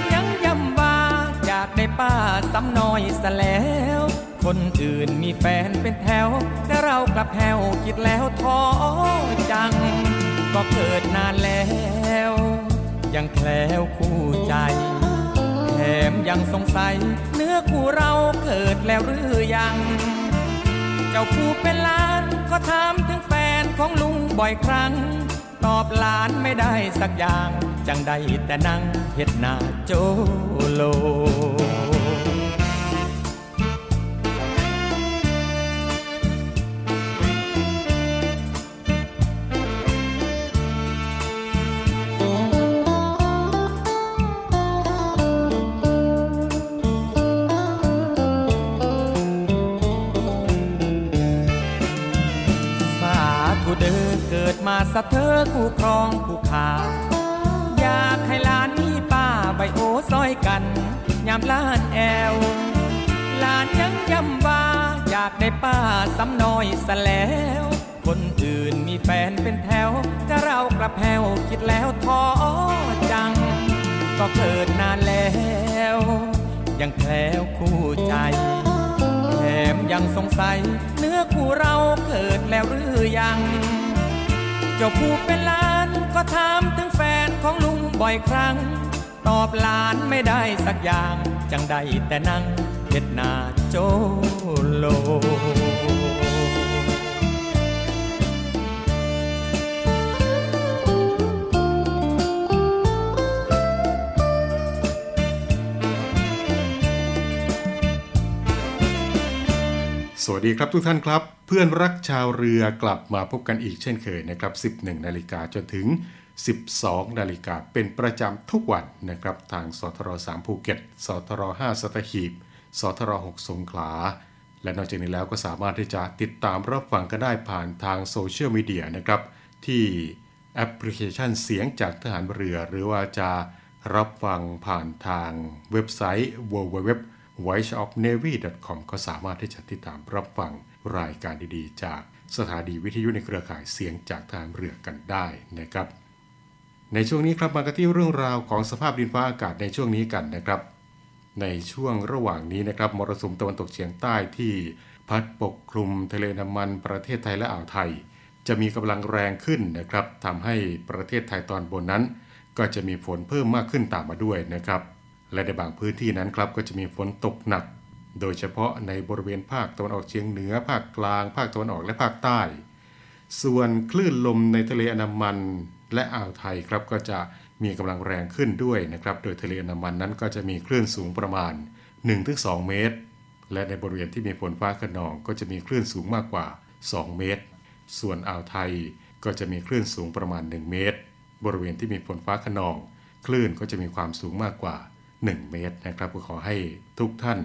นยังย้ำว่าอยากได้ป้าซ้ำน้อยซะแล้ว คนอื่นมีแฟนเป็นแถว แต่เรากลับแถวคิดแล้วท้อจัง ก็เกิดนานแล้ว ยังแคล้วคู่ใจแถมยังสงสัย เนื้อคู่เราเกิดแล้วหรือยัง เจ้าผู้เป็นหลานก็ถามถึงแฟนของลุงบ่อยครั้ง ตอบหลานไม่ได้สักอย่าง จังได้แต่นั่ง เฮ็ดหน้าโจโลสาธุเด้อเกิดมาสะเธอคู่ครองคู่ขา กันยามล้านแอวลานยังยำวาอยากได้ป้าซ้ำน้อยซะแล้ว คนอื่นมีแฟนเป็นแถวแต่เรากลับแถวคิดแล้วท้อจัง ก็เกิดนานแล้ว ยังแคล้วคู่ใจแถมยังสงสัย เนื้อคู่เราเกิดแล้วหรือยังเจ้าผู้เป็นลานก็ถามถึงแฟนของลุงบ่อยครั้ง ตอบหลานไม่ได้สักอย่าง จังได้แต่นั่งเฮ็ดหน้าโจโลสวัสดีครับทุกท่านครับ เพื่อนรักชาวเรือกลับมาพบกันอีกเช่นเคยนะครับ 11 นาฬิกาจนถึง 12 นาฬิกาเป็นประจำทุกวันนะครับ ทางสทร3ภูเก็ต สทร5สัตหีบ สทร6สงขลา และนอกจากนี้แล้วก็สามารถที่จะติดตามรับฟังกันได้ผ่านทางโซเชียลมีเดียนะครับ ที่แอปพลิเคชันเสียงจากทหารเรือ หรือว่าจะรับฟังผ่านทางเว็บไซต์ www voiceofnavy.com ก็สามารถที่จะติดตามรับฟังรายการดีๆ จากสถานีวิทยุในเครือข่ายเสียงจากทางเรือกันได้นะครับ ในช่วงนี้ครับมากันที่เรื่องราวของสภาพดินฟ้าอากาศในช่วงนี้กันนะครับ ในช่วงระหว่างนี้นะครับมรสุมตะวันตกเฉียงใต้ที่พัดปกคลุมทะเลน้ำมันประเทศไทยและอ่าวไทย จะมีกำลังแรงขึ้นนะครับทำให้ประเทศไทยตอนบนนั้น ก็จะมีฝนเพิ่มมากขึ้นตามมาด้วยนะครับ และในบางพื้นที่นั้นครับก็จะมีฝนตกหนัก โดยเฉพาะในบริเวณภาคตะวันออกเฉียงเหนือ ภาคกลาง ภาคตะวันออกและภาคใต้ ส่วนคลื่นลมในทะเลอันดามัน และอ่าวไทยครับก็จะมีกำลังแรงขึ้นด้วยนะครับ โดยทะเลอันดามันนั้นก็จะมีคลื่นสูงประมาณ 1-2 เมตร และในบริเวณที่มีฝนฟ้าขนองก็จะมีคลื่นสูงมากกว่า 2 เมตร ส่วนอ่าวไทยก็จะมีคลื่นสูงประมาณ 1 เมตร บริเวณที่มีฝนฟ้าขนอง คลื่นก็จะมีความสูงมากกว่า 1 เมตรนะครับก็ขอให้ทุกท่าน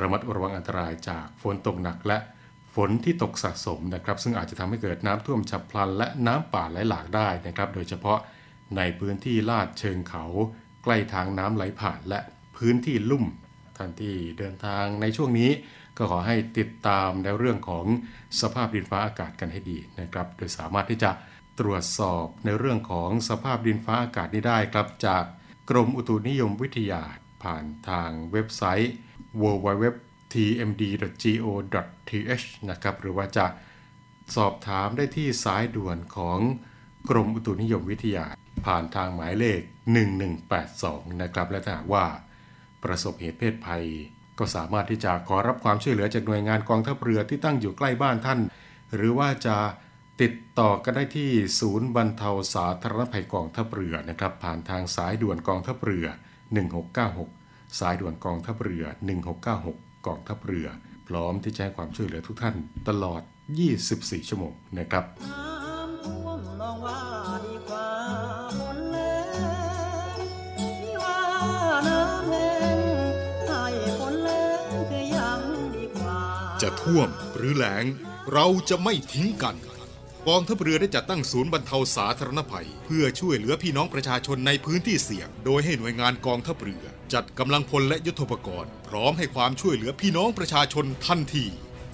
ระมัดระวังอันตรายจากฝนตกหนักและ ฝนที่ตกสะสมนะครับซึ่งอาจจะทำให้เกิดน้ำท่วมฉับพลัน และน้ำป่าไหลหลากได้นะครับโดยเฉพาะในพื้นที่ลาดเชิงเขา ใกล้ทางน้ำไหลผ่านและพื้นที่ลุ่มท่านที่เดินทางในช่วงนี้ก็ขอให้ติดตามในเรื่องของสภาพดินฟ้าอากาศกันให้ดีนะครับ โดยสามารถที่จะตรวจสอบในเรื่องของสภาพดินฟ้าอากาศนี้ได้ครับ จากกรมอุตุนิยมวิทยาผ่านทางเว็บไซต์ www tmd.go.th นะครับหรือว่าจะสอบถามได้ที่สายด่วนของกรมอุตุนิยมวิทยา ผ่านทางหมายเลข 1182 นะครับและถ้าหากว่าประสบเหตุเพศภัย ก็สามารถที่จะขอรับความช่วยเหลือจากหน่วยงานกองทัพเรือที่ตั้งอยู่ใกล้บ้านท่าน หรือว่าจะติดต่อกันได้ที่ศูนย์บรรเทาสาธารณภัยกองทัพเรือนะครับผ่านทางสายด่วนกองทัพเรือ 1696 สายด่วนกองทัพเรือ 1696 กองทัพเรือ พร้อมที่จะให้ความช่วยเหลือทุกท่านตลอด 24 ชั่วโมงนะครับจะท่วมหรือแหลงเราจะไม่ทิ้งกันกองทัพเรือได้จัดตั้งศูนย์บรรเทาสาธารณภัย เพื่อช่วยเหลือพี่น้องประชาชนในพื้นที่เสี่ยง โดยให้หน่วยงานกองทัพเรือ จัดกำลังพลและยุทธปกรณ์ พร้อมให้ความช่วยเหลือพี่น้องประชาชนทันที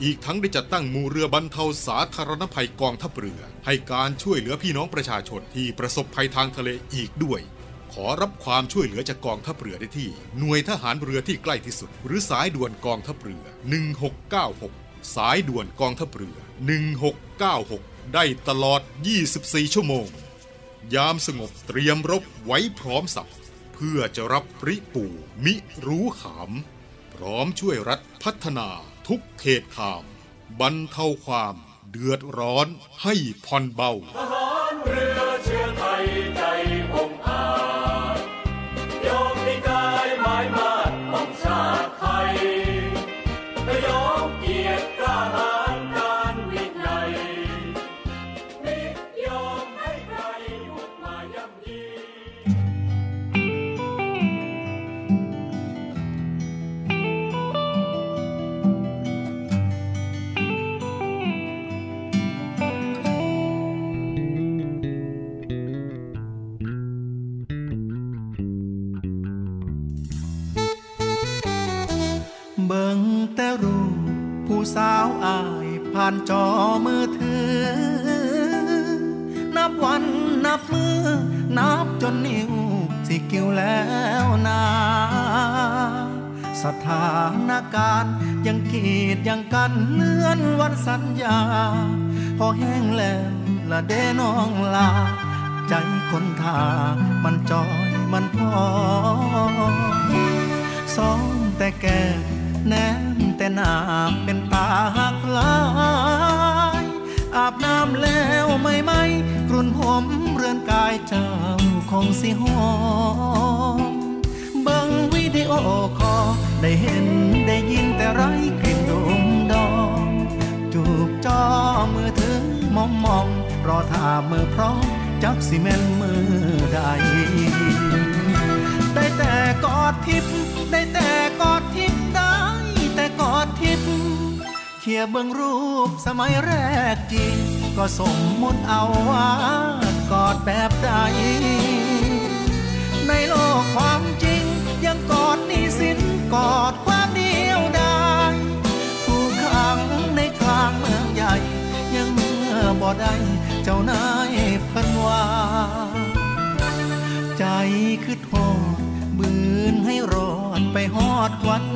อีกทั้งได้จัดตั้งมูเรือบรรเทาสาธารณภัยกองทัพเรือ ให้การช่วยเหลือพี่น้องประชาชนที่ประสบภัยทางทะเลอีกด้วย ขอรับความช่วยเหลือจากกองทัพเรือได้ที่ หน่วยทหารเรือที่ใกล้ที่สุด หรือสายด่วนกองทัพเรือ 1696 สายด่วนกองทัพเรือ 1696 ได้ตลอด 24 ชั่วโมง ยามสงบเตรียมรบไว้พร้อมสับ เพื่อจะรับริปูมิรู้ขาม พร้อมช่วยรัฐพัฒนาทุกเขตขาม บรรเทาความเดือดร้อนให้ผ่อนเบาทหารเรือเชื้อไทยใจองอา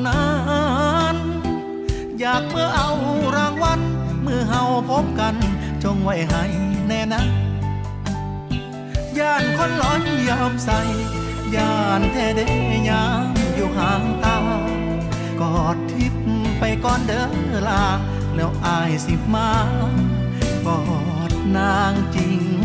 นนั้นอยากเมื่อเอารางวัลเมื่อเฮาพบกัน จงไว้ให้แน่นะย่านคนร้อนยอมใส่ย่านแท้เดยามอยู่ห่างตากอดทิพไปก่อนเด้อลาแล้วอายสิมา กอดนางจริง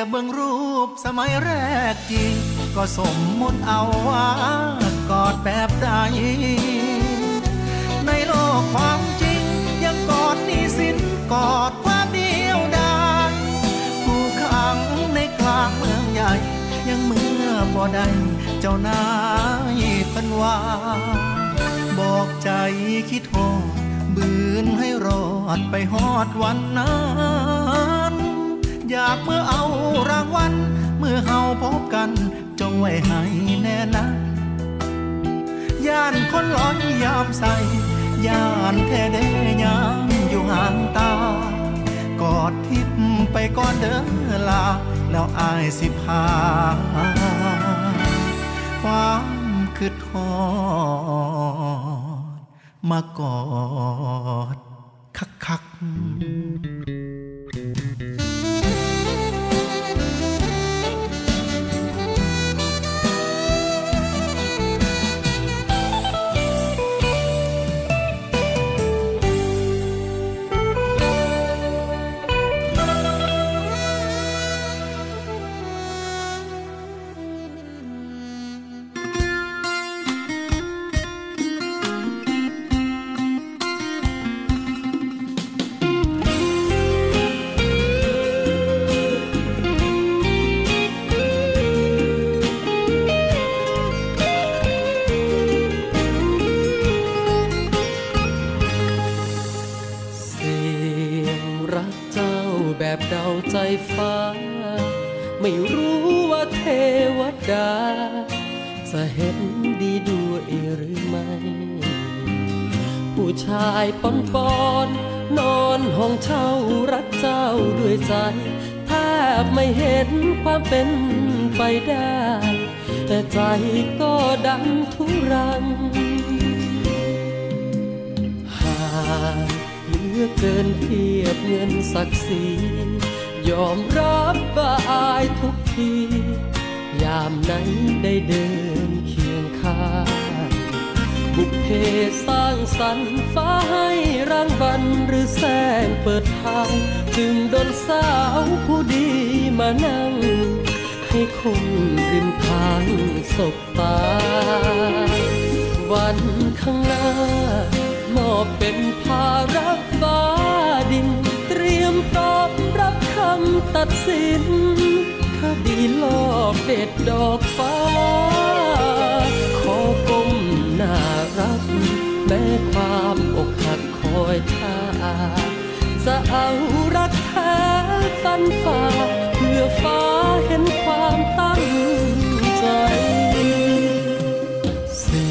เขียเบื้องรูปสมัยแรกจริง ก็สมมติเอาว่ากอดแบบใด ในโลกความจริง ยังกอดนี่สินกอดความเดียวดายผู้ขังในกลางเมืองใหญ่ ยังเมื่อบ่ได้เจ้านายพันว่าบอกใจคิดโทษบืนให้รอดไปฮอดวันนั้น อยากเมื่อเอารางวัลเมื่อเฮาพบกัน จงไว้ให้แน่นะ ย่านคนร้อนยามใส่ย่านแท้เดยามอยู่ห่างตา กอดทิพไปก่อนเด้อลา แล้วอายสิพา ความคืดทอดมากอดคักคัก ชายปอนปอนนอนห้องเช่ารักเจ้าด้วยใจแทบไม่เห็นความเป็นไปได้ แต่ใจก็ดันทุรังหากเหลือเกินเทียบเงินศักดิ์ศรียอมรับว่าอายทุกที ยามนั้นได้เดินเคี บุพเพสร้างสรรค์ฟ้าให้รางวัลหรือแสงเปิดทาง จึงดนสาวผู้ดีมานั่ง ให้คงริมทางศบตา วันข้างหน้ามอบเป็นภาระฟ้าดิน เตรียมพร้อมรับคำตัดสินคดีลอบเด็ดดอกฟ้า แม้ความอกหักคอยท่าจะเอารักแท้ฟันฝ่าเพื่อฟ้าเห็นความตั้งใจ เสี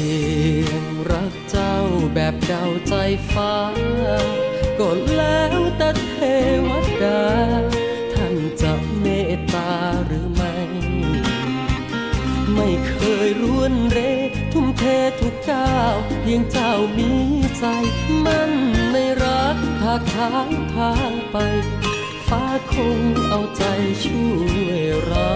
ยงรักเจ้าแบบเดาใจฟ้า ก็แล้วแต่เทวดา เททุกก้าวเพียงเจ้ามีใจ มั่นในรักหากทางทางไป ฟ้าคงเอาใจช่วยเรา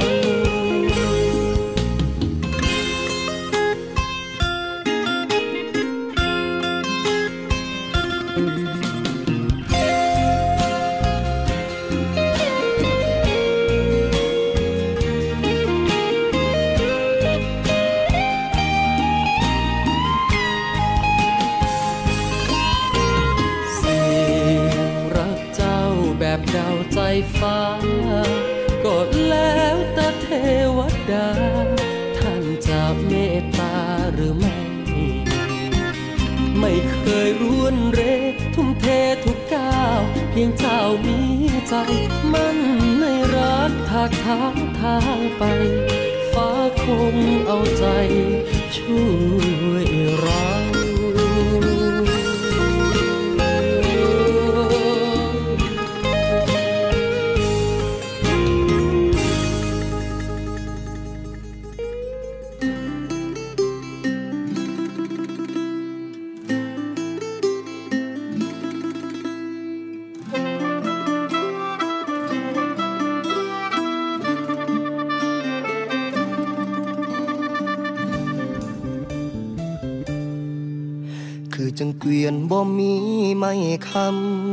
ยงเจ้ามีใจมั่นในรักทากทางทางไป ฟ้าคงเอาใจช่วย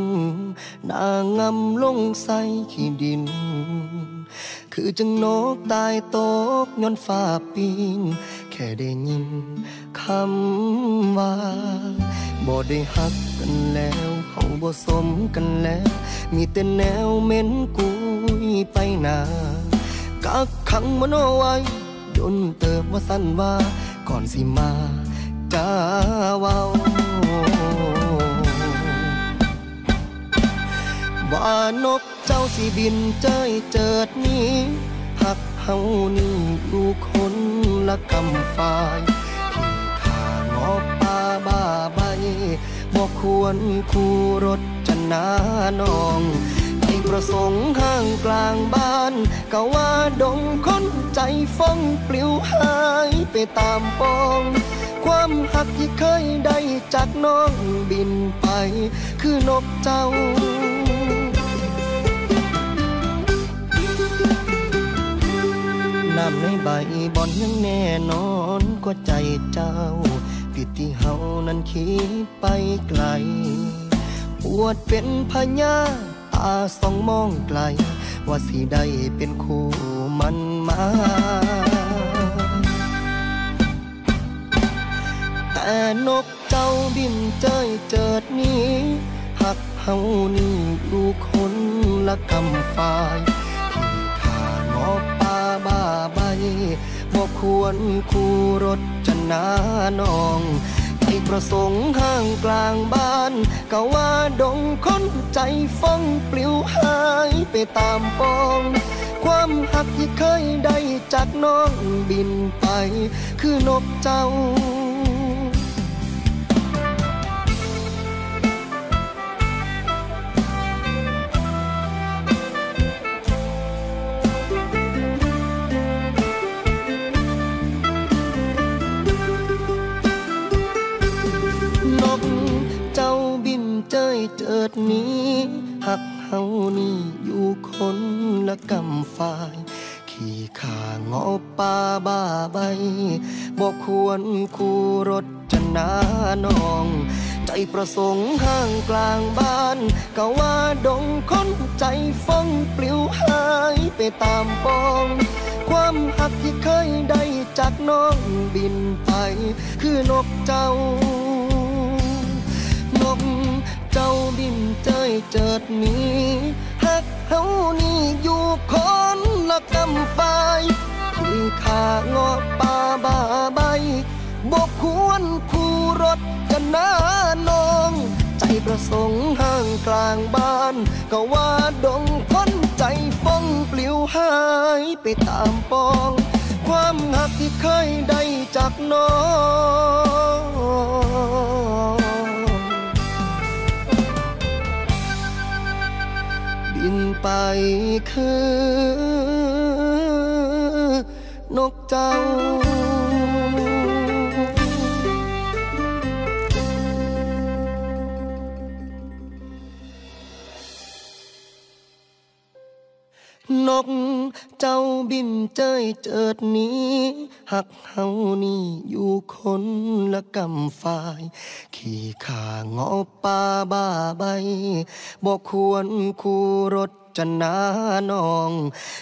ำนางงำลงใส่ขี้ดิน คือจังนกตายตกย้อนฟ้าปีน แค่ได้ยินคำว่าบ่ได้หักกันแล้วเฮาบ่สมกันแล้ว มีแต่แนวเม็นกุยไปหนากักขังมันเอาไว้ดนเติบว่าสั้นว่า ก่อนสิมาจ้าเว้า ว่านกเจ้าสิบินเจ้ยเจิดนี้หักเฮานี่อยู่คนละกำฝ่ายที่ขางอบป่าบ้าใบบอกควรคู่รถจะนาน้องให้ประสงค์ห้างกลางบ้านก็ว่าดงคนใจฟ้องปลิวหายไปตามปองความหักที่เคยได้จากน้องบินไป คือนกเจ้า น้ำในใบบอนยังแน่นอนกว่าใจเจ้า ผิดที่เฮานั้นคิดไปไกล ปวดเป็นพญาตาสองมองไกล ว่าสิได้เป็นคู่มันมาแต่นกเจ้าบินเจยเจิดนี้หักเฮานี่อยู่คนละกำฝ่าย บบอกควรคู่รถจะนาน้องใจประสงค์ห้างกลางบ้านก็ว่าดงคนใจฟ้องปลิวหายไปตามปอง ความหักที่เคยได้จากน้องบินไป คือนกเจ้า ดนี้หักเฮานี่อยู่คนละกำฝ่าย ขี่ขางอป่าบ้าใบบอกควรคู่รถจะนาน้อง ใจประสงค์ห้างกลางบ้านก็ว่าดงคนใจฟ้องปลิวหายไปตามปองความหักที่เคยได้จากน้องบินไป คือนกเจ้านก จ้าบินเจยเจิดนี้หักเฮานี่อยู่คนละกำฝ่ายที่ขางอป่าบาใบบกควรคู่รถกันนาน้อง ใจประสงค์ห้างกลางบ้าน ก็ว่าดงพ้นใจฟ้องปลิวหายไปตามปอง ความหักที่เคยได้จากน้อง บินไปคือ นกเจ้า นก เจ้าบินเจยเจิดนี้ หักเฮานี่อยู่คนละกำฝ่าย ขี่ขางอป่าบ้าใบบอกควรคู่รถจะนาน้อง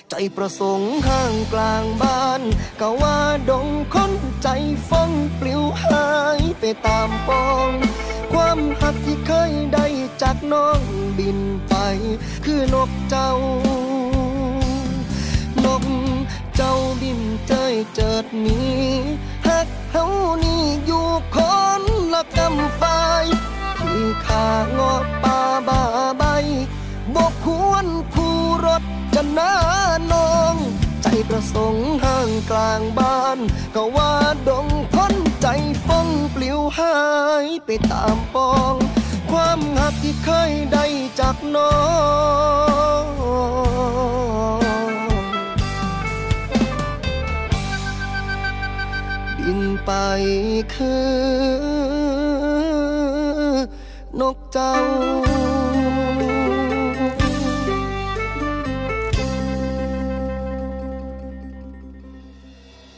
ใจประสงค์ห้างกลางบ้านก็ว่าดงคนใจฟ้องปลิวหายไปตามปอง ความหักที่เคยได้จากน้องบินไป คือนกเจ้า เจ้าบินเจยเจิดนี้หักเฮานี่อยู่คนละกำฝ่ายที่ขางอป่าบาใบบอกควรคู่รถจะนาน้อง ใจประสงค์ห้างกลางบ้าน ก็ว่าดงพ้นใจฟ้องปลิวหายไปตามปอง ความหักที่เคยได้จากน้อง บินไปคือ นกเจ้า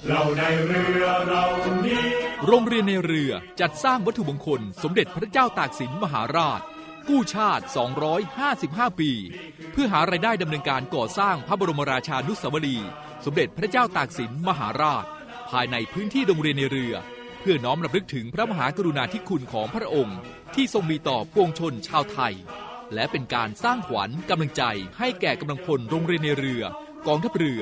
เราในเรือเรานี้โรงเรียนในเรือจัดสร้างวัตถุมงคล สมเด็จพระเจ้าตากสินมหาราชกู้ชาติ 255 ปี เพื่อหารายได้ดำเนินการก่อสร้างพระบรมราชานุสาวรี สมเด็จพระเจ้าตากสินมหาราช ภายในพื้นที่โรงเรียนในเรือ เพื่อน้อมรำลึกถึงพระมหากรุณาธิคุณของพระองค์ ที่ทรงมีต่อปวงชนชาวไทย และเป็นการสร้างขวัญกำลังใจให้แก่กำลังพลโรงเรียนในเรือ กองทัพเรือ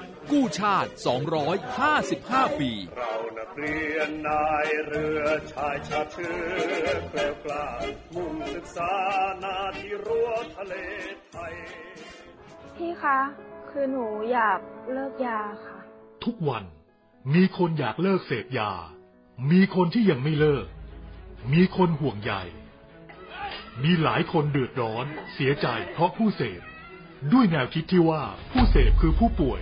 กู้ชาติ 255 ปี เรานักเรียนนายเรือชายชาติเชื้อแกล้วกล้ามุ่งศึกษานาที่รั้วทะเลไทย พี่คะ คือหนูอยากเลิกยาค่ะ ทุกวันมีคนอยากเลิกเสพยา มีคนที่ยังไม่เลิก มีคนห่วงใยมีหลายคนเดือดร้อน เสียใจเพราะผู้เสพ ด้วยแนวคิดที่ว่าผู้เสพคือผู้ป่วย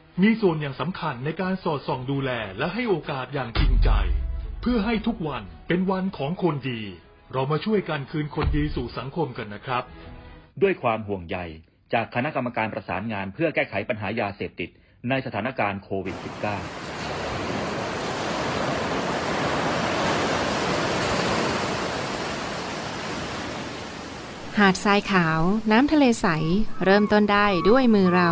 มีส่วนอย่างสำคัญในการสอดส่องดูแลและให้โอกาสอย่างจริงใจ เพื่อให้ทุกวันเป็นวันของคนดี เรามาช่วยกันคืนคนดีสู่สังคมกันนะครับ ด้วยความห่วงใยจากคณะกรรมการประสานงานเพื่อแก้ไขปัญหายาเสพติดในสถานการณ์โควิด -19 หาดทรายขาว น้ำทะเลใส เริ่มต้นได้ด้วยมือเรา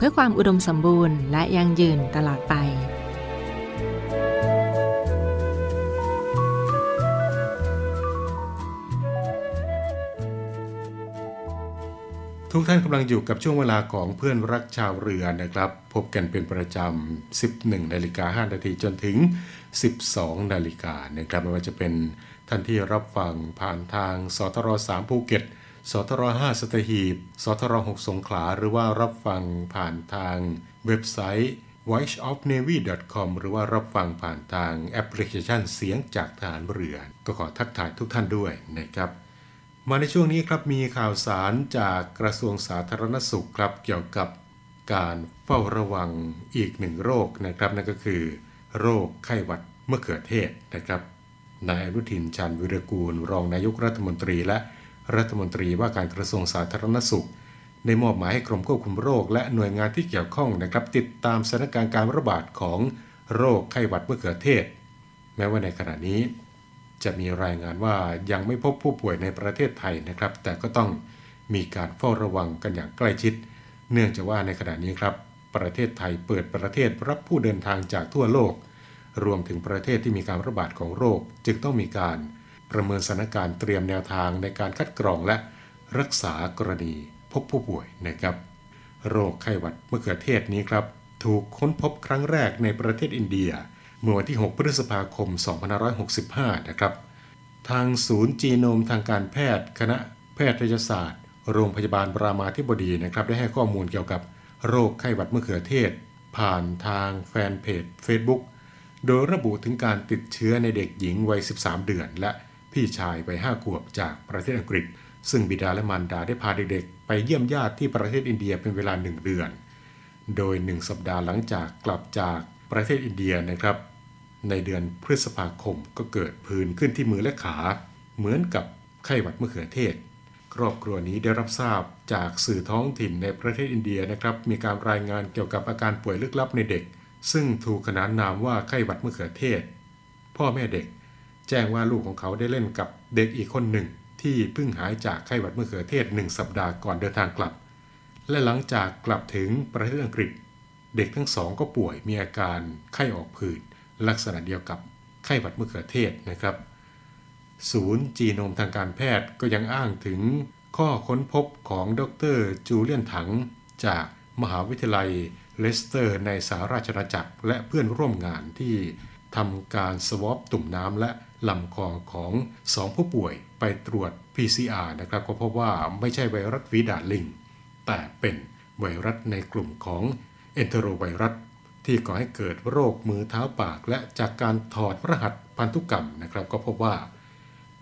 เพื่อความอุดมสมบูรณ์และยั่งยืนตลอดไป ทุกท่านกำลังอยู่กับช่วงเวลาของเพื่อนรักชาวเรือนะครับ พบกันเป็นประจำ 11นาฬิกา5นาทีจนถึง 12นาฬิกานะครับไม่ว่าจะเป็นท่านที่รับฟังผ่านทางสทร3ภูเก็ต สทร5สัตหีบ สทร6สงขลา หรือว่ารับฟังผ่านทางเว็บไซต์ voiceofnavy.com หรือว่ารับฟังผ่านทางแอปพลิเคชันเสียงจากทหารเรือ ก็ขอทักทายทุกท่านด้วยนะครับ มาในช่วงนี้ครับมีข่าวสารจากกระทรวงสาธารณสุขครับเกี่ยวกับการเฝ้าระวังอีกหนึ่งโรคนะครับนั่นก็คือ โรคไข้หวัดมะเขือเทศนะครับนายอนุทินชาญวิรกูล รองนายกรัฐมนตรีและ รัฐมนตรีว่าการกระทรวงสาธารณสุขได้มอบหมายให้กรมควบคุมโรค และหน่วยงานที่เกี่ยวข้องนะครับ ติดตามสถานการณ์การระบาดของโรคไข้หวัดมะเขือเทศ แม้ว่าในขณะนี้ จะมีรายงานว่ายังไม่พบผู้ป่วยในประเทศไทยนะครับ แต่ก็ต้องมีการเฝ้าระวังกันอย่างใกล้ชิด เนื่องจากว่าในขณะนี้ครับ ประเทศไทยเปิดประเทศรับผู้เดินทางจากทั่วโลก รวมถึงประเทศที่มีการระบาดของโรค จึงต้องมีการ ประเมินสถานการณ์เตรียมแนวทางในการคัดกรองและรักษากรณีพบผู้ป่วยนะครับ โรคไข้หวัดมะเขือเทศนี้ครับ ถูกค้นพบครั้งแรกในประเทศอินเดีย เมื่อวันที่ 6 พฤษภาคม 2565 นะครับ ทางศูนย์จีโนมทางการแพทย์ คณะแพทยศาสตร์ โรงพยาบาลรามาธิบดีนะครับ ได้ให้ข้อมูลเกี่ยวกับโรคไข้หวัดมะเขือเทศ ผ่านทางแฟนเพจ Facebook โดยระบุถึงการติดเชื้อในเด็กหญิงวัย 13 เดือนและ พี่ชายวัย5ขวบจากประเทศอังกฤษ ซึ่งบิดาและมารดาได้พาเด็กๆ ไปเยี่ยมญาติที่ประเทศอินเดียเป็นเวลา1เดือน โดย1สัปดาห์หลังจากกลับจากประเทศอินเดียนะครับ ในเดือนพฤษภาคมก็เกิดผื่นขึ้นที่มือและขา เหมือนกับไข้หวัดมะเขือเทศ ครอบครัวนี้ได้รับทราบจากสื่อท้องถิ่นในประเทศอินเดียนะครับ มีการรายงานเกี่ยวกับอาการป่วยลึกลับในเด็ก ซึ่งถูกขนานนามว่าไข้หวัดมะเขือเทศ พ่อแม่เด็ก แจ้งว่าลูกของเขาได้เล่นกับเด็กอีกคนหนึ่ง ที่เพิ่งหายจากไข้หวัดมะเขือเทศหนึ่งสัปดาห์ก่อนเดินทางกลับ และหลังจากกลับถึงประเทศอังกฤษ เด็กทั้งสองก็ป่วยมีอาการไข้ออกผื่นลักษณะเดียวกับไข้หวัดมะเขือเทศนะครับ ศูนย์จีโนมทางการแพทย์ก็ยังอ้างถึงข้อค้นพบของดรจูเลียนถัง จากมหาวิทยาลัยเลสเตอร์ในสหราชอาณาจักร และเพื่อนร่วมงานที่ทำการสวอปตุ่มน้ำและ ลำคอของสองผู้ป่วยไปตรวจ PCR นะครับก็พบว่าไม่ใช่ไวรัสวีดาลิง แต่เป็นไวรัสในกลุ่มของเอนเทโรไวรัสที่ก่อให้เกิดโรคมือเท้าปาก และจากการถอดรหัสพันธุกรรมนะครับ ก็พบว่า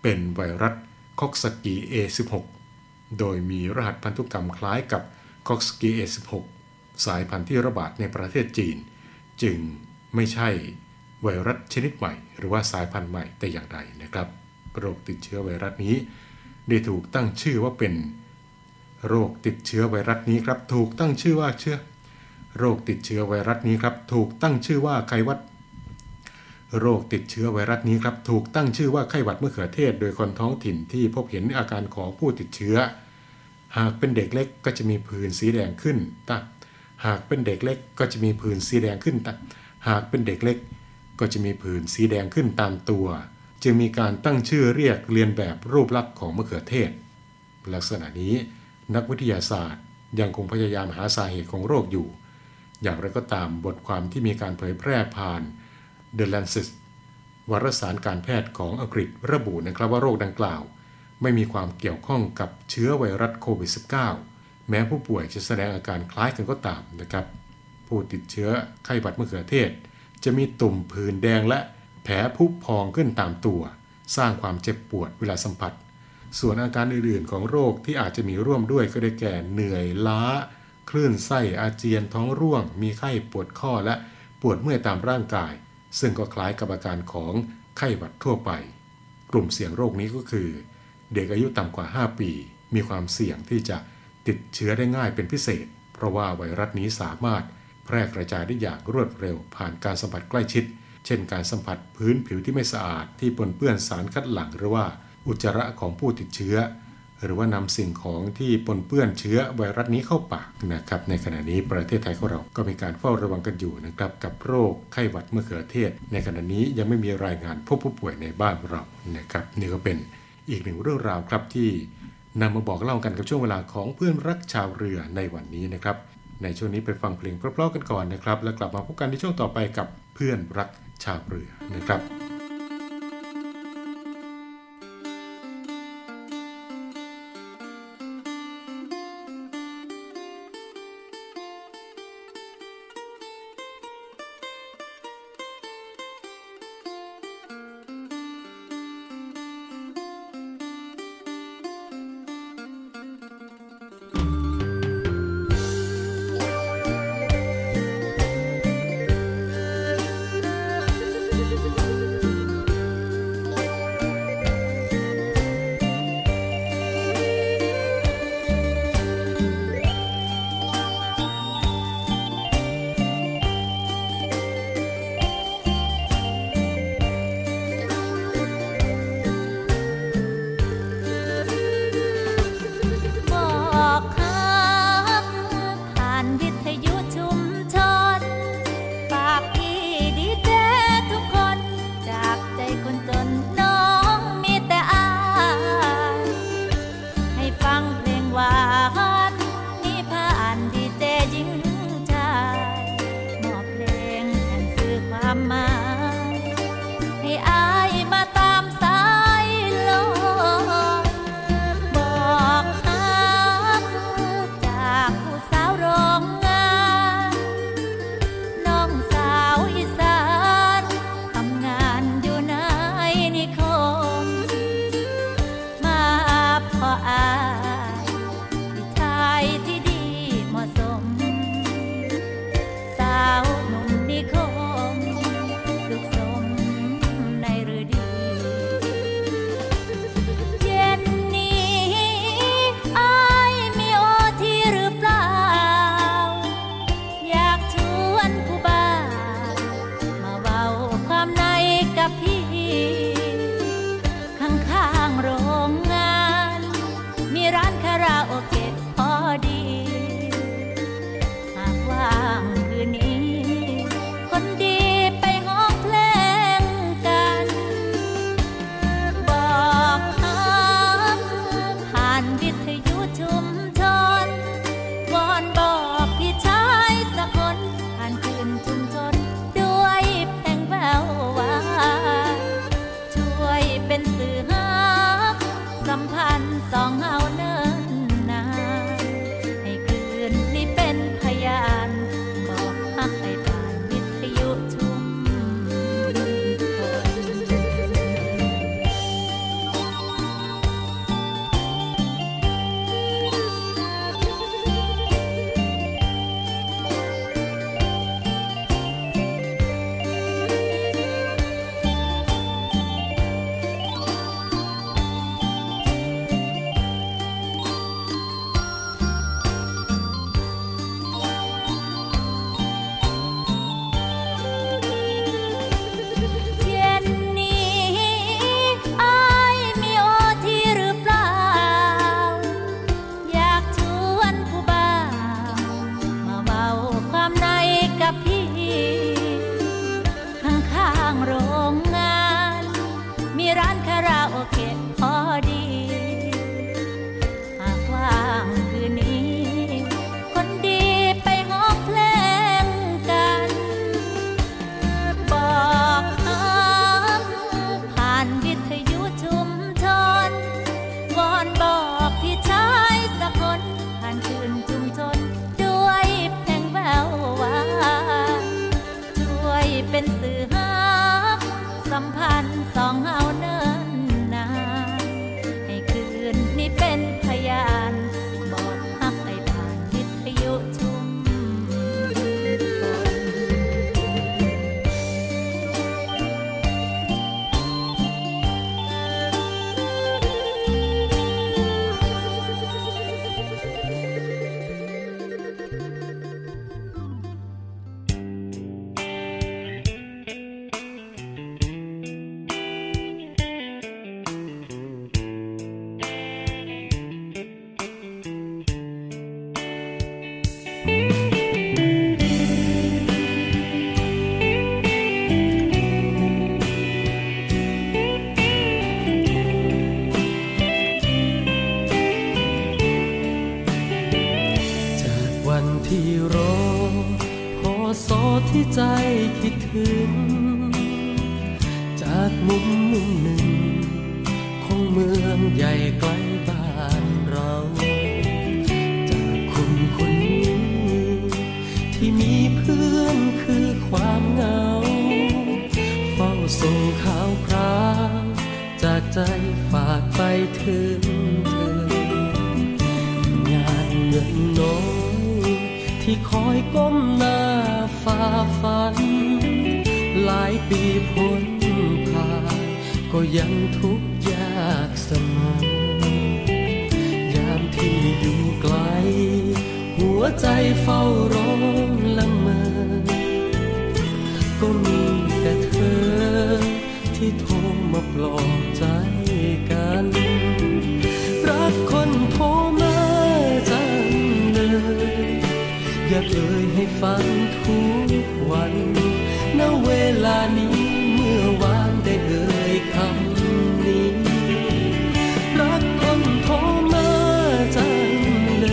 เป็นไวรัสคอกสกี A16 โดยมีรหัสพันธุกรรมคล้ายกับคอกสกี A16 สายพันธุ์ที่ระบาดในประเทศจีน จึงไม่ใช่ ไวรัสชนิดใหม่ หรือว่าสายพันธุ์ใหม่แต่อย่างใดนะครับ โรคติดเชื้อไวรัสนี้ ได้ถูกตั้งชื่อว่าเป็น โรคติดเชื้อไวรัสนี้ครับถูกตั้งชื่อว่าเชื้อ โรคติดเชื้อไวรัสนี้ครับถูกตั้งชื่อว่าไข้หวัด โรคติดเชื้อไวรัสนี้ครับถูกตั้งชื่อว่าไข้หวัดมะเขือเทศ โดยคนท้องถิ่นที่พบเห็นอาการของผู้ติดเชื้อ หากเป็นเด็กเล็กก็จะมีผื่นสีแดงขึ้นตาหากเป็นเด็กเล็กก็จะมีผื่นสีแดงขึ้นตาหากเป็นเด็กเล็กก ก็จะมีผื่นสีแดงขึ้นตามตัว จึงมีการตั้งชื่อเรียกเรียนแบบรูปลักษณ์ของมะเขือเทศ ลักษณะนี้นักวิทยาศาสตร์ยังคงพยายามหาสาเหตุของโรคอยู่ อย่างไรก็ตามบทความที่มีการเผยแพร่ผ่าน The Lancet วารสารการแพทย์ของอังกฤษระบุนะครับว่าโรคดังกล่าว ไม่มีความเกี่ยวข้องกับเชื้อไวรัสโควิด -19 แม้ผู้ป่วยจะแสดงอาการคล้ายกันก็ตามนะครับ ผู้ติดเชื้อไข้หวัดมะเขือเทศ จะมีตุ่มผื่นแดงและแผลพุพองขึ้นตามตัว สร้างความเจ็บปวดเวลาสัมผัส ส่วนอาการอื่นๆของโรคที่อาจจะมีร่วมด้วยก็ได้แก่เหนื่อยล้า คลื่นไส้อาเจียนท้องร่วง มีไข้ปวดข้อและปวดเมื่อยตามร่างกาย ซึ่งก็คล้ายกับอาการของไข้หวัดทั่วไป กลุ่มเสี่ยงโรคนี้ก็คือ เด็กอายุต่ำกว่า 5 ปี มีความเสี่ยงที่จะติดเชื้อได้ง่ายเป็นพิเศษ เพราะว่าไวรัสนี้สามารถ แพร่กระจายได้อย่างรวดเร็วผ่านการสัมผัสใกล้ชิด เช่นการสัมผัสพื้นผิวที่ไม่สะอาดที่ปนเปื้อนสารคัดหลั่งหรือว่าอุจจาระของผู้ติดเชื้อ หรือว่านำสิ่งของที่ปนเปื้อนเชื้อไวรัสนี้เข้าปากนะครับในขณะนี้ประเทศไทยของเราก็มีการเฝ้าระวังกันอยู่นะครับกับโรคไข้หวัดมะเขือเทศ ในขณะนี้ยังไม่มีรายงานพบผู้ป่วยในบ้านเรานะครับนี่ก็เป็นอีกหนึ่งเรื่องราวครับที่นำมาบอกเล่ากันกับช่วงเวลาของเพื่อนรักชาวเรือในวันนี้นะครับ ในช่วงนี้ไปฟังเพลงเพราะๆกันก่อนนะครับ แล้วกลับมาพบกันในช่วงต่อไปกับเพื่อนรักชาวเรือนะครับ ปีพ้นผ่าน ก็ยังทุกข์ยากเสมอยามที่อยู่ไกล หัวใจเฝ้าร้องละเมอ ก็มีแต่เธอ ที่โทรมาปลอบใจกัน รักคนโทรมาจังเลย อยากเอ่ยให้ฟังทุกวัน นี้เมื่อวานได้เอ่ยคำนี้ รักคนทรมาจังเล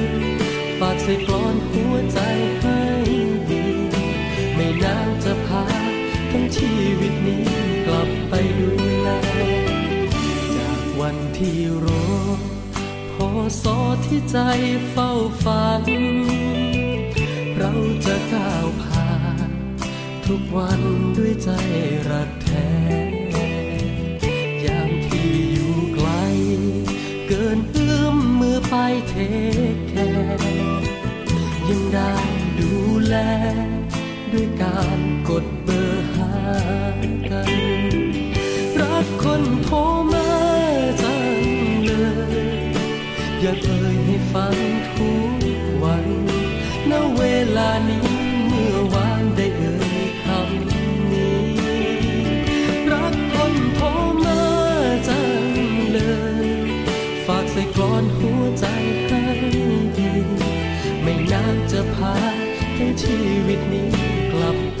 ยฝากใส่กลอนหัวใจให้ดี ไม่นานจะพาทั้งชีวิตนี้กลับไปดูแลจากวันที่รอพอสอที่ใจเฝ้าฝัน ทุกวันด้วยใจรักแท้ ยามที่อยู่ไกล เกินเอื้อมมือไปเทคแคร์ยังได้ดูแล ด้วยการกดเบอร์หากัน รักคนโทรมาจังเลย อยากเอ่ยให้ฟังทุกวันณเวลานี้ จะพาทั้งชีวิตนี้กลับ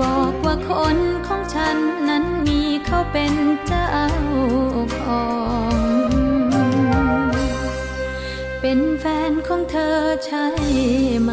บอกว่าคนของฉันนั้นมีเขาเป็นเจ้าของ เป็นแฟนของเธอใช่ไหม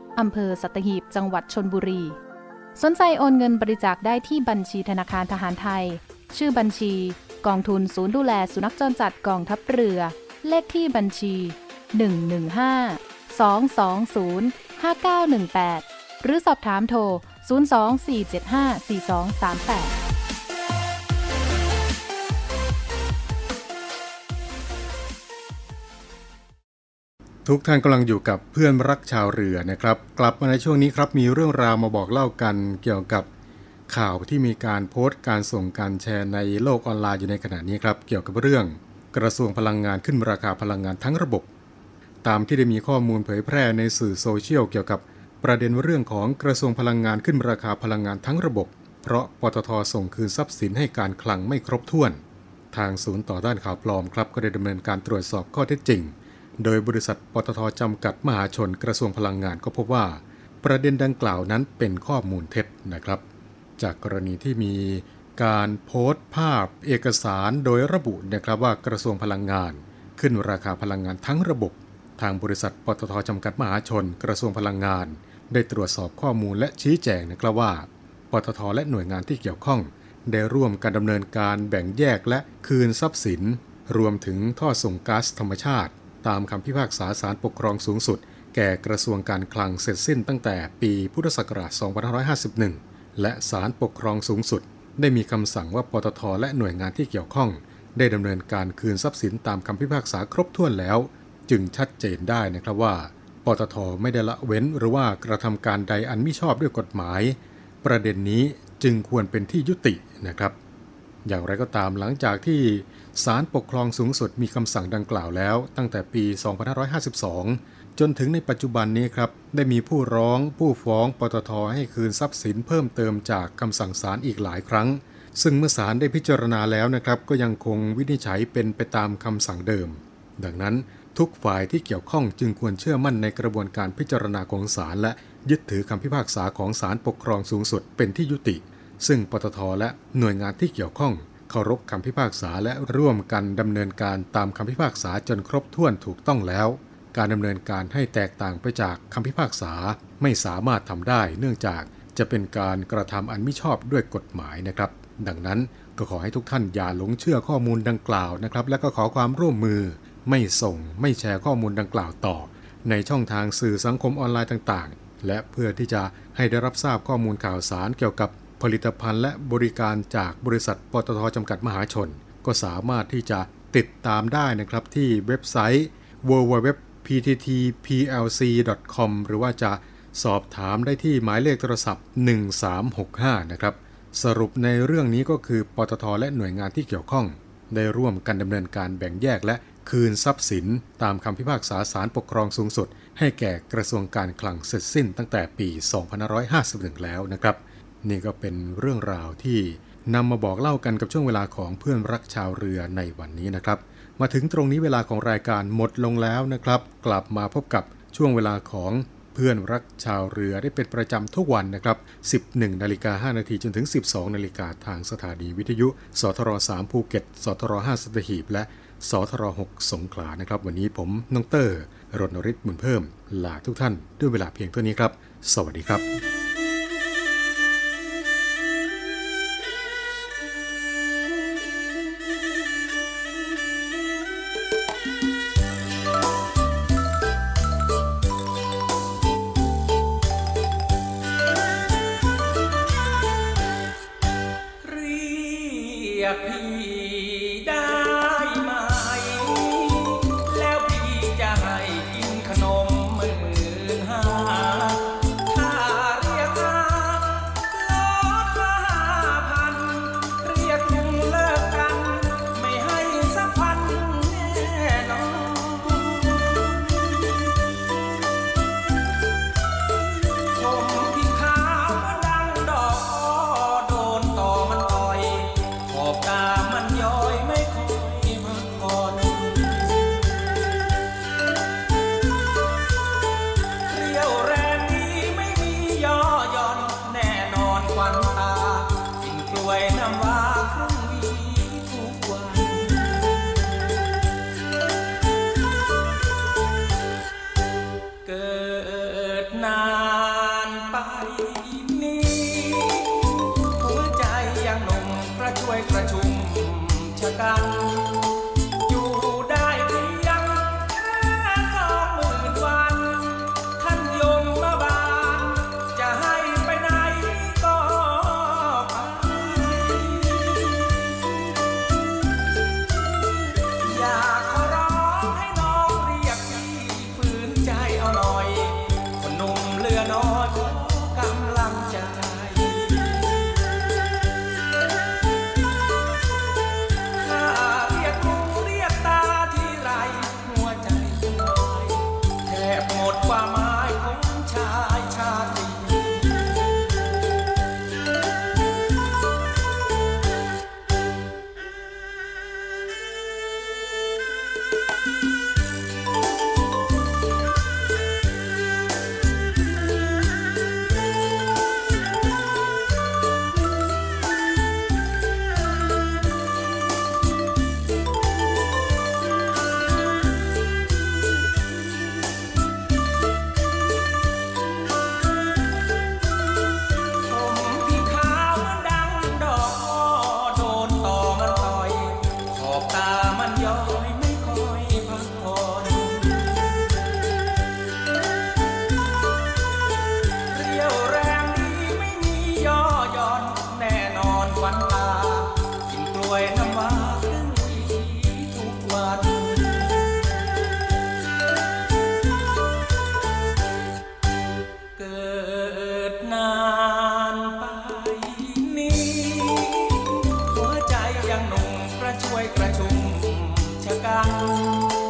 อำเภอสัตหีบ จังหวัดชนบุรี สนใจโอนเงินบริจาคได้ที่บัญชีธนาคารทหารไทย ชื่อบัญชี กองทุนศูนย์ดูแลสุนัขจรจัดกองทัพเรือ เลขที่บัญชี 115 220 5918 หรือสอบถามโทร 024754238 ทุกท่านกำลังอยู่กับเพื่อนรักชาวเรือนะครับ กลับมาในช่วงนี้ครับมีเรื่องราวมาบอกเล่ากันเกี่ยวกับข่าวที่มีการโพสต์การส่งการแชร์ในโลกออนไลน์อยู่ในขณะนี้ครับ เกี่ยวกับเรื่องกระทรวงพลังงานขึ้นราคาพลังงานทั้งระบบ ตามที่ได้มีข้อมูลเผยแพร่ในสื่อโซเชียลเกี่ยวกับประเด็นเรื่องของกระทรวงพลังงานขึ้นราคาพลังงานทั้งระบบ เพราะปตทส่งคืนทรัพย์สินให้การคลังไม่ครบถ้วน ทางศูนย์ต่อต้านข่าวปลอมครับก็ได้ดำเนินการตรวจสอบข้อเท็จจริง โดยบริษัทปตทจำกัดมหาชนกระทรวงพลังงานก็พบว่า ประเด็นดังกล่าวนั้นเป็นข้อมูลเท็จนะครับ จากกรณีที่มีการโพสต์ภาพเอกสารโดยระบุนะครับว่ากระทรวงพลังงาน ขึ้นราคาพลังงานทั้งระบบ ทางบริษัทปตทจำกัดมหาชน กระทรวงพลังงาน ได้ตรวจสอบข้อมูลและชี้แจงนะครับว่าปตทและหน่วยงานที่เกี่ยวข้อง ได้ร่วมกันดำเนินการแบ่งแยกและคืนทรัพย์สิน รวมถึงท่อส่งก๊าซธรรมชาติ ตามคำพิพากษาศาลปกครองสูงสุด แก่กระทรวงการคลังเสร็จสิ้นตั้งแต่ปีพุทธศักราช 2551 และศาลปกครองสูงสุด ได้มีคำสั่งว่าปตทและหน่วยงานที่เกี่ยวข้อง ได้ดำเนินการคืนทรัพย์สินตามคำพิพากษาครบถ้วนแล้ว จึงชัดเจนได้นะครับว่า ปตทไม่ได้ละเว้นหรือว่ากระทำการใดอันมิชอบด้วยกฎหมาย ประเด็นนี้จึงควรเป็นที่ยุตินะครับ อย่างไรก็ตามหลังจากที่ ศาลปกครองสูงสุดมีคำสั่งดังกล่าวแล้วตั้งแต่ปี 2552 จนถึงในปัจจุบันนี้ครับ ได้มีผู้ร้องผู้ฟ้องปตทให้คืนทรัพย์สินเพิ่มเติมจากคำสั่งศาลอีกหลายครั้ง ซึ่งเมื่อศาลได้พิจารณาแล้วนะครับ ก็ยังคงวินิจฉัยเป็นไปตามคำสั่งเดิม ดังนั้นทุกฝ่ายที่เกี่ยวข้องจึงควรเชื่อมั่นในกระบวนการพิจารณาของศาลและยึดถือคำพิพากษาของศาลปกครองสูงสุดเป็นที่ยุติ ซึ่งปตทและหน่วยงานที่เกี่ยวข้อง เคารพคำพิพากษาและร่วมกันดำเนินการตามคำพิพากษาจนครบถ้วนถูกต้องแล้ว การดำเนินการให้แตกต่างไปจากคำพิพากษาไม่สามารถทำได้ เนื่องจากจะเป็นการกระทำอันมิชอบด้วยกฎหมายนะครับ ดังนั้นก็ขอให้ทุกท่านอย่าหลงเชื่อข้อมูลดังกล่าวนะครับ และก็ขอความร่วมมือ ไม่ส่ง ไม่แชร์ข้อมูลดังกล่าวต่อ ในช่องทางสื่อสังคมออนไลน์ต่างๆ และเพื่อที่จะให้ได้รับทราบข้อมูลข่าวสารเกี่ยวกับ ผลิตภัณฑ์และบริการจากบริษัทปตทจำกัดมหาชน ก็สามารถที่จะติดตามได้นะครับที่เว็บไซต์ www.pttplc.com หรือว่าจะสอบถามได้ที่หมายเลขโทรศัพท์ 1365 นะครับ สรุปในเรื่องนี้ก็คือปตทและหน่วยงานที่เกี่ยวข้อง ได้ร่วมกันดำเนินการแบ่งแยกและคืนทรัพย์สินตามคำพิพากษาศาลปกครองสูงสุด ให้แก่กระทรวงการคลังเสร็จสิ้นตั้งแต่ปี 2551 แล้วนะครับ นี่ก็เป็นเรื่องราวที่นำมาบอกเล่ากันกับช่วงเวลาของเพื่อนรักชาวเรือในวันนี้นะครับ มาถึงตรงนี้เวลาของรายการหมดลงแล้วนะครับ กลับมาพบกับช่วงเวลาของเพื่อนรักชาวเรือได้เป็นประจำทุกวันนะครับ 11 นาฬิกา 5 นาทีจนถึง 12 นาฬิกาทางสถานีวิทยุ สทร3ภูเก็ต สทร5สตหีบ และสทร6สงขลานะครับ วันนี้ผมน้องเตอร์รณฤทธิ์มุนเพิ่ม ลาทุกท่านด้วยเวลาเพียงเท่านี้ครับ สวัสดีครับ ประชุมชะกัน ช่วยกระชุมชะกัน